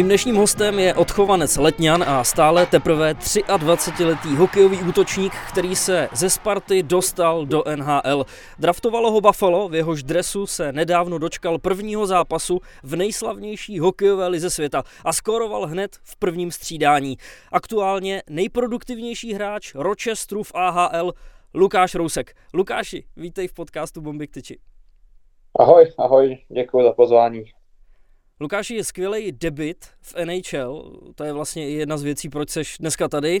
Mým dnešním hostem je odchovanec Letňan a stále teprve 23-letý hokejový útočník, který se ze Sparty dostal do NHL. Draftovalo ho Buffalo, v jehož dresu se nedávno dočkal prvního zápasu v nejslavnější hokejové lize světa a skoroval hned v prvním střídání. Aktuálně nejproduktivnější hráč Rochesteru v AHL Lukáš Rousek. Lukáši, vítej v podcastu Bomby tyči. Ahoj, ahoj, děkuji za pozvání. Lukáši, je skvělý debit v NHL, to je vlastně jedna z věcí, proč seš dneska tady,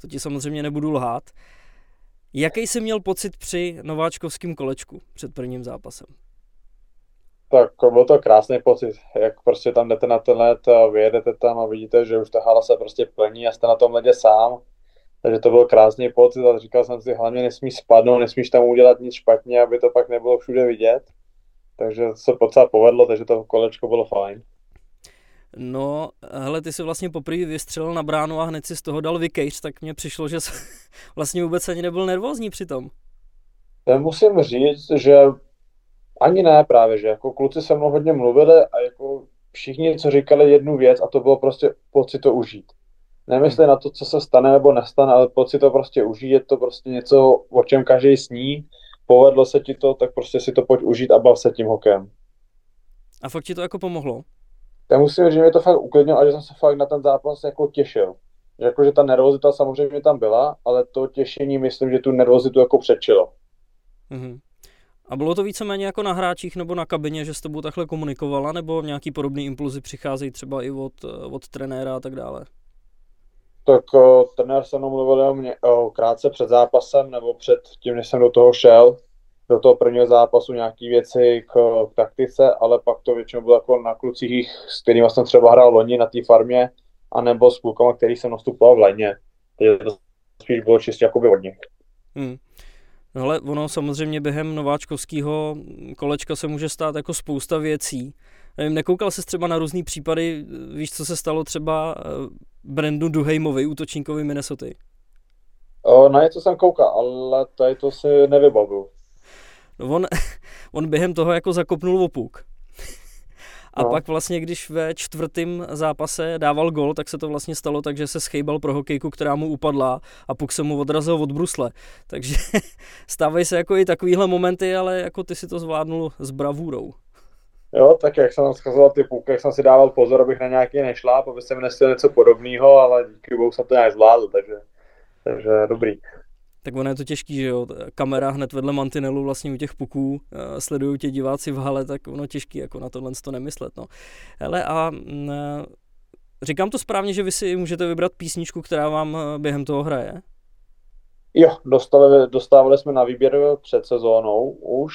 to ti samozřejmě nebudu lhát. Jaký jsi měl pocit při nováčkovském kolečku před prvním zápasem? Tak byl to krásný pocit, jak prostě tam jdete na ten let, vyjedete tam a vidíte, že už ta hala se prostě plní a jste na tom ledě sám. Takže to byl krásný pocit a říkal jsem si, hlavně nesmíš spadnout, nesmíš tam udělat nic špatně, aby to pak nebylo všude vidět takže se docela povedlo, takže to kolečko bylo fajn. No, hele, ty jsi vlastně poprvé vystřelil na bránu a hned si z toho dal vykejř, tak mně přišlo, že jsi vlastně vůbec ani nebyl nervózní při tom. Já musím říct, že ani ne právě, že jako kluci se mnou hodně mluvili a jako všichni, co říkali jednu věc a to bylo prostě pocit to užít. Nemyslí na to, co se stane nebo nestane, ale pocit to prostě užít, je to prostě něco, o čem každý sní povedlo se ti to, tak prostě si to pojď užít a bav se tím hokem. A fakt ti to jako pomohlo? Já musím říct, že mě to fakt uklidnilo a že jsem se fakt na ten zápas jako těšil. Že jako, že ta nervozita samozřejmě tam byla, ale to těšení myslím, že tu nervozitu jako přečilo. Mm-hmm. A bylo to víceméně jako na hráčích nebo na kabině, že s tebou takhle komunikovala, nebo nějaký podobný impulzy přicházejí třeba i od, od trenéra a tak dále? Tak o, trenér se mnou mluvil o mě, o, krátce před zápasem nebo před tím, než jsem do toho šel, do toho prvního zápasu nějaké věci k, k taktice, ale pak to většinou bylo jako na klucích, s kterými jsem třeba hrál loni na té farmě, anebo s klukama, který jsem nastupoval v léně. Takže to spíš bylo čistě jakoby od nich. Hmm. No ale ono samozřejmě během nováčkovského kolečka se může stát jako spousta věcí. Nevím, nekoukal jsi třeba na různý případy, víš, co se stalo třeba Brandu Duhejmovi, útočníkovi Minnesota? O, na něco jsem koukal, ale tady to si nevybavu. No on, on během toho jako zakopnul opuk. A no. pak vlastně, když ve čtvrtém zápase dával gol, tak se to vlastně stalo tak, že se schejbal pro hokejku, která mu upadla a puk se mu odrazil od brusle. Takže stávají se jako i takovýhle momenty, ale jako ty si to zvládnul s bravůrou. Jo, tak jak jsem zkazoval ty půlky, jak jsem si dával pozor, abych na nějaký nešláp, aby se mi nestěl něco podobného, ale díky bohu jsem to nějak zvládl, takže, takže dobrý. Tak ono je to těžký, že jo, kamera hned vedle mantinelu vlastně u těch puků, eh, sledují tě diváci v hale, tak ono těžký jako na tohle to nemyslet, no. Hele a mm, eh, říkám to správně, že vy si můžete vybrat písničku, která vám eh, během toho hraje? Jo, dostali, dostávali jsme na výběr před sezónou už,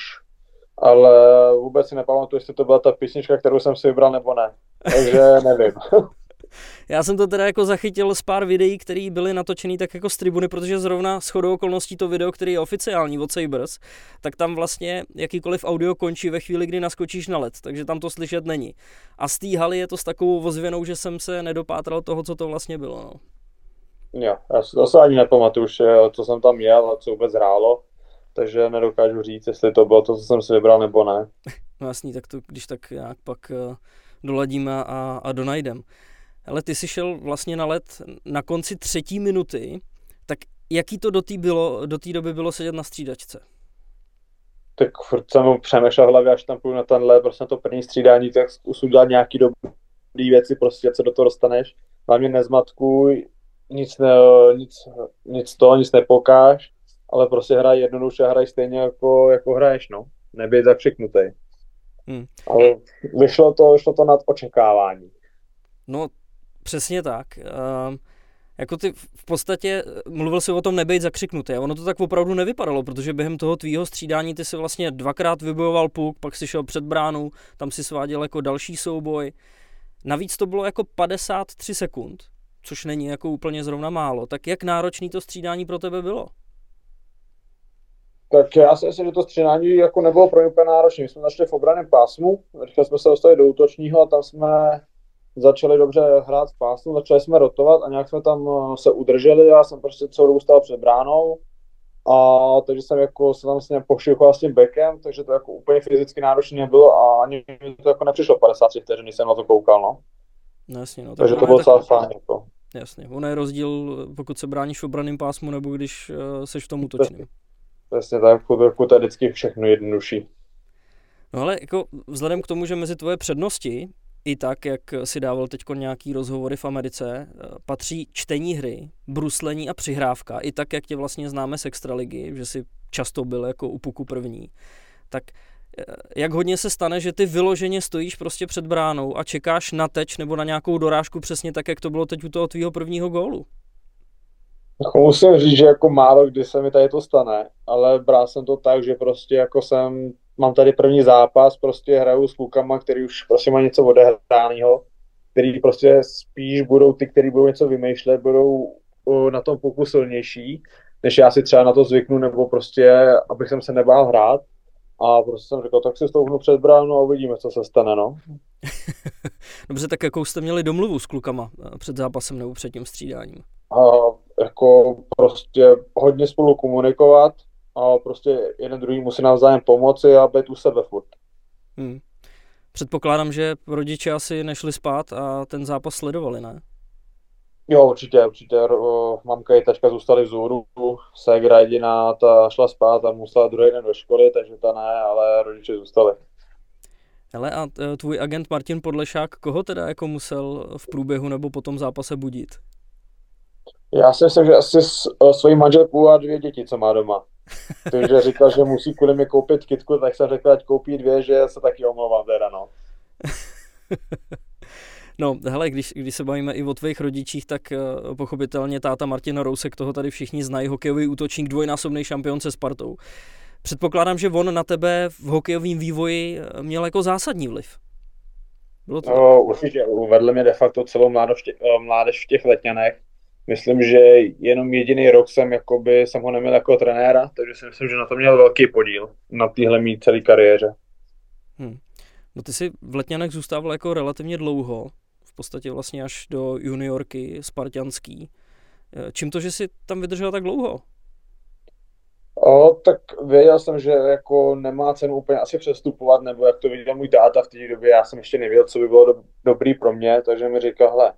ale vůbec si nepamatuju, jestli to byla ta písnička, kterou jsem si vybral nebo ne. Takže nevím. Já jsem to teda jako zachytil z pár videí, které byly natočený tak jako z tribuny, protože zrovna s chodou okolností to video, který je oficiální od Sabres, tak tam vlastně jakýkoliv audio končí ve chvíli, kdy naskočíš na led, takže tam to slyšet není. A z té haly je to s takovou ozvěnou, že jsem se nedopátral toho, co to vlastně bylo. No. Jo, já si to ani nepamatuju, co jsem tam jel a co vůbec hrálo takže nedokážu říct, jestli to bylo to, co jsem si vybral, nebo ne. No jasný, tak to když tak nějak pak uh, doladíme a, a donajdem. Ale ty jsi šel vlastně na let na konci třetí minuty, tak jaký to do té bylo, do té doby bylo sedět na střídačce? Tak furt jsem přemýšlel hlavě, až tam půjdu na tenhle, prostě na to první střídání, tak zkus udělat nějaký dobrý věci, prostě, se do toho dostaneš. Hlavně nezmatkuj, nic, ne, nic, nic to, nic nepokáž ale prostě hraj jednoduše, hraj stejně jako, jako hraješ, no. Nebýt zakřiknutý. Hmm. Ale vyšlo to, vyšlo to nad očekávání. No, přesně tak. Uh, jako ty v podstatě mluvil si o tom nebejt zakřiknutý ono to tak opravdu nevypadalo, protože během toho tvýho střídání ty si vlastně dvakrát vybojoval puk, pak si šel před bránu, tam si sváděl jako další souboj. Navíc to bylo jako 53 sekund, což není jako úplně zrovna málo. Tak jak náročný to střídání pro tebe bylo? Tak já si myslím, že to střídání jako nebylo pro mě úplně náročné. My jsme začali v obraném pásmu, rychle jsme se dostali do útočního a tam jsme začali dobře hrát v pásmu, začali jsme rotovat a nějak jsme tam eh, se udrželi. Já jsem prostě celou dobu stál před bránou a takže jsem jako se tam vlastně pošichoval s tím bekem, takže to jako úplně fyzicky náročné nebylo a ani mi to jako nepřišlo 53 vteřin, když jsem na to koukal, no. No jasně, no. Takže to bylo docela fajn. Jako. Jasně, ono je rozdíl, pokud se bráníš v obraném pásmu, nebo když uh, seš v tom útočným. Přesně tak, v fotbalku to je vždycky všechno jednodušší. No ale jako vzhledem k tomu, že mezi tvoje přednosti, i tak, jak si dával teď nějaký rozhovory v Americe, eh, patří čtení hry, bruslení a přihrávka, i tak, jak tě vlastně známe z Extraligy, že si často byl jako u puku první, tak eh, jak hodně se stane, že ty vyloženě stojíš prostě před bránou a čekáš na teč nebo na nějakou dorážku přesně tak, jak to bylo teď u toho tvýho prvního gólu? Jako musím říct, že jako málo kdy se mi tady to stane, ale bral jsem to tak, že prostě jako jsem, mám tady první zápas, prostě hraju s klukama, který už prostě má něco odehraného, který prostě spíš budou ty, který budou něco vymýšlet, budou na tom puku silnější, než já si třeba na to zvyknu, nebo prostě, abych jsem se nebál hrát. A prostě jsem řekl, tak si stoupnu před bránu a uvidíme, co se stane, no. Dobře, tak jakou jste měli domluvu s klukama eh, před zápasem nebo před tím střídáním? A jako prostě hodně spolu komunikovat a prostě jeden druhý musí navzájem pomoci a být u sebe furt. Hmm. Předpokládám, že rodiče asi nešli spát a ten zápas sledovali, ne? Jo, určitě, určitě. Mamka i tačka zůstali vzhůru, ségra jediná, ta šla spát a musela druhý den do školy, takže ta ne, ale rodiče zůstali. Hele, a e, tvůj agent Martin Podlešák, koho teda jako musel v průběhu nebo po tom zápase budit? Já si myslím, že asi e, svoji manželku a dvě děti, co má doma. Takže říkal, že musí kvůli mě koupit kitku, tak jsem řekl, ať koupí dvě, že se taky omlouvám teda, no. No, hele, když, když se bavíme i o tvých rodičích, tak uh, pochopitelně táta Martina Rousek, toho tady všichni znají, hokejový útočník, dvojnásobný šampion se Spartou. Předpokládám, že on na tebe v hokejovém vývoji eh, měl jako zásadní vliv. Bylo to? No, určitě. Uvedl mě de facto celou mládež, eh, mládež v těch letňanech. Myslím, že jenom jediný rok jsem, jakoby, jsem ho neměl jako trenéra, takže si myslím, že na to měl velký podíl na téhle mý celé kariéře. Hmm. No ty jsi v Letňanech zůstával jako relativně dlouho v podstatě vlastně až do juniorky spartianský. Eh, čím to, že jsi tam vydržel tak dlouho? O, tak věděl jsem, že jako nemá cenu úplně asi přestupovat, nebo jak to viděl můj táta v té době, já jsem ještě nevěděl, co by bylo do, dobrý pro mě, takže mi říkal, hele,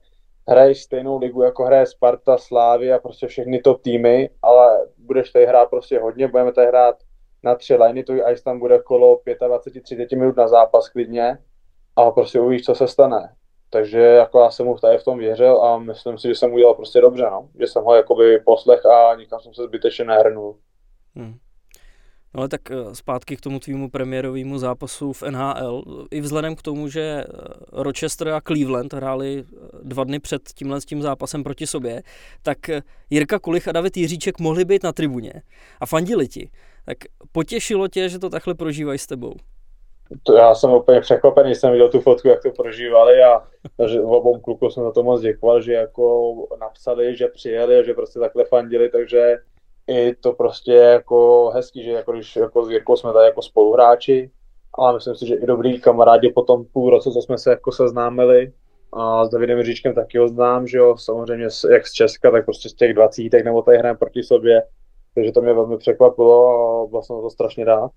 hraj stejnou ligu, jako hraje Sparta, Slávy a prostě všechny top týmy, ale budeš tady hrát prostě hodně, budeme tady hrát na tři liney, to ice tam bude kolo 25-30 minut na zápas klidně a prostě uvidíš, co se stane. Takže jako já jsem mu tady v tom věřil a myslím si, že jsem udělal prostě dobře, no. Že jsem ho jakoby poslech a nikam jsem se zbytečně nehrnul. Hmm. No ale tak eh, zpátky k tomu tvýmu premiérovému zápasu v NHL. I vzhledem k tomu, že eh, Rochester a Cleveland hráli eh, dva dny před tímhle tím zápasem proti sobě, tak Jirka Kulich a David Jiříček mohli být na tribuně a fandili ti. Tak potěšilo tě, že to takhle prožívají s tebou? to já jsem úplně překvapený, jsem viděl tu fotku, jak to prožívali a že obou klukům jsem za to moc děkoval, že jako napsali, že přijeli, že prostě takhle fandili, takže i to prostě je jako hezký, že jako když jako s Jirkou jsme tady jako spoluhráči, ale myslím si, že i dobrý kamarádi po tom půl roce, co jsme se jako seznámili, a s Davidem Říčkem taky ho znám, že jo, samozřejmě jak z Česka, tak prostě z těch 20, nebo tady hrajeme proti sobě, takže to mě velmi překvapilo a vlastně to strašně rád.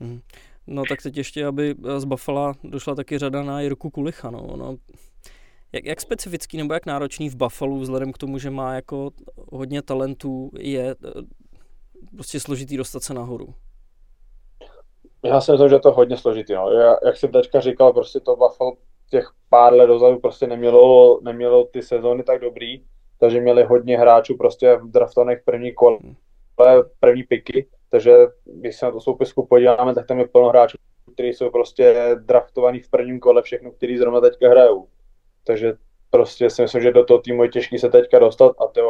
Mm. No tak teď ještě, aby z Buffalo došla taky řada na Jirku Kulicha. No. no jak, jak specifický nebo jak náročný v Buffalo, vzhledem k tomu, že má jako hodně talentů, je eh, prostě složitý dostat se nahoru? Já si myslím, že to hodně složitý. No. Já, jak jsem teďka říkal, prostě to Buffalo těch pár let dozadu prostě nemělo, nemělo ty sezóny tak dobrý, takže měli hodně hráčů prostě v draftovaných první kole, první piky takže když se na to soupisku podíváme, tak tam je plno hráčů, kteří jsou prostě draftovaní v prvním kole, všechno, který zrovna teďka hrajou. Takže prostě si myslím, že do toho týmu je těžký se teďka dostat a to je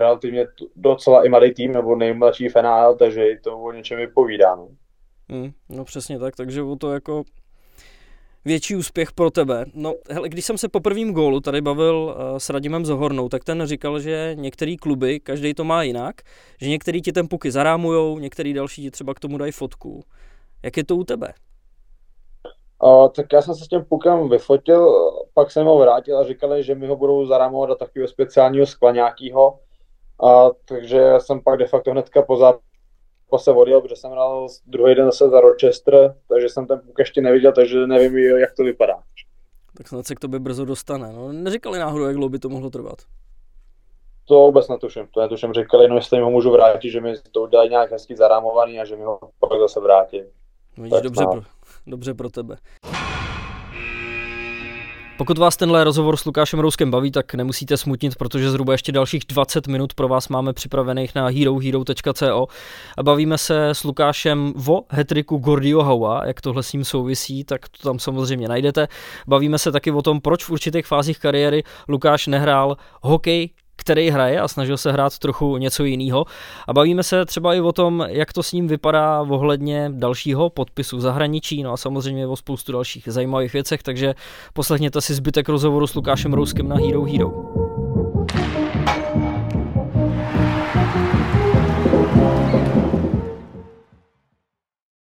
relativně docela i malý tým, nebo nejmladší FNL, takže i to o něčem vypovídá. No. Hmm, no přesně tak, takže o to jako větší úspěch pro tebe. No, hele, když jsem se po prvním gólu tady bavil uh, s Radimem Zohornou, tak ten říkal, že některé kluby, každý to má jinak, že některý ti ten puky zarámujou, některý další ti třeba k tomu dají fotku. Jak je to u tebe? Uh, tak já jsem se s tím pukem vyfotil, pak jsem ho vrátil a říkali, že mi ho budou zarámovat do takového speciálního skla nějakého. Uh, takže jsem pak de facto hnedka po zápasu se odjel, protože jsem hrál druhý den zase za Rochester, takže jsem ten puk ještě neviděl, takže nevím, jak to vypadá. Tak snad se k tobě brzo dostane. No, neříkali náhodou, jak dlouho by to mohlo trvat. To vůbec netuším. To netuším. Říkali, no jestli mi ho můžu vrátit, že mi to udělají nějak hezky zarámovaný a že mi ho pak zase vrátí. No, vidíš, dobře pro, dobře pro tebe. Pokud vás tenhle rozhovor s Lukášem Rouskem baví, tak nemusíte smutnit, protože zhruba ještě dalších 20 minut pro vás máme připravených na herohero.co a bavíme se s Lukášem o hetriku Gordio jak tohle s ním souvisí, tak to tam samozřejmě najdete. Bavíme se taky o tom, proč v určitých fázích kariéry Lukáš nehrál hokej, který hraje a snažil se hrát trochu něco jiného. A bavíme se třeba i o tom, jak to s ním vypadá ohledně dalšího podpisu v zahraničí, no a samozřejmě o spoustu dalších zajímavých věcech, takže poslechněte si zbytek rozhovoru s Lukášem Rouskem na Hero Hero.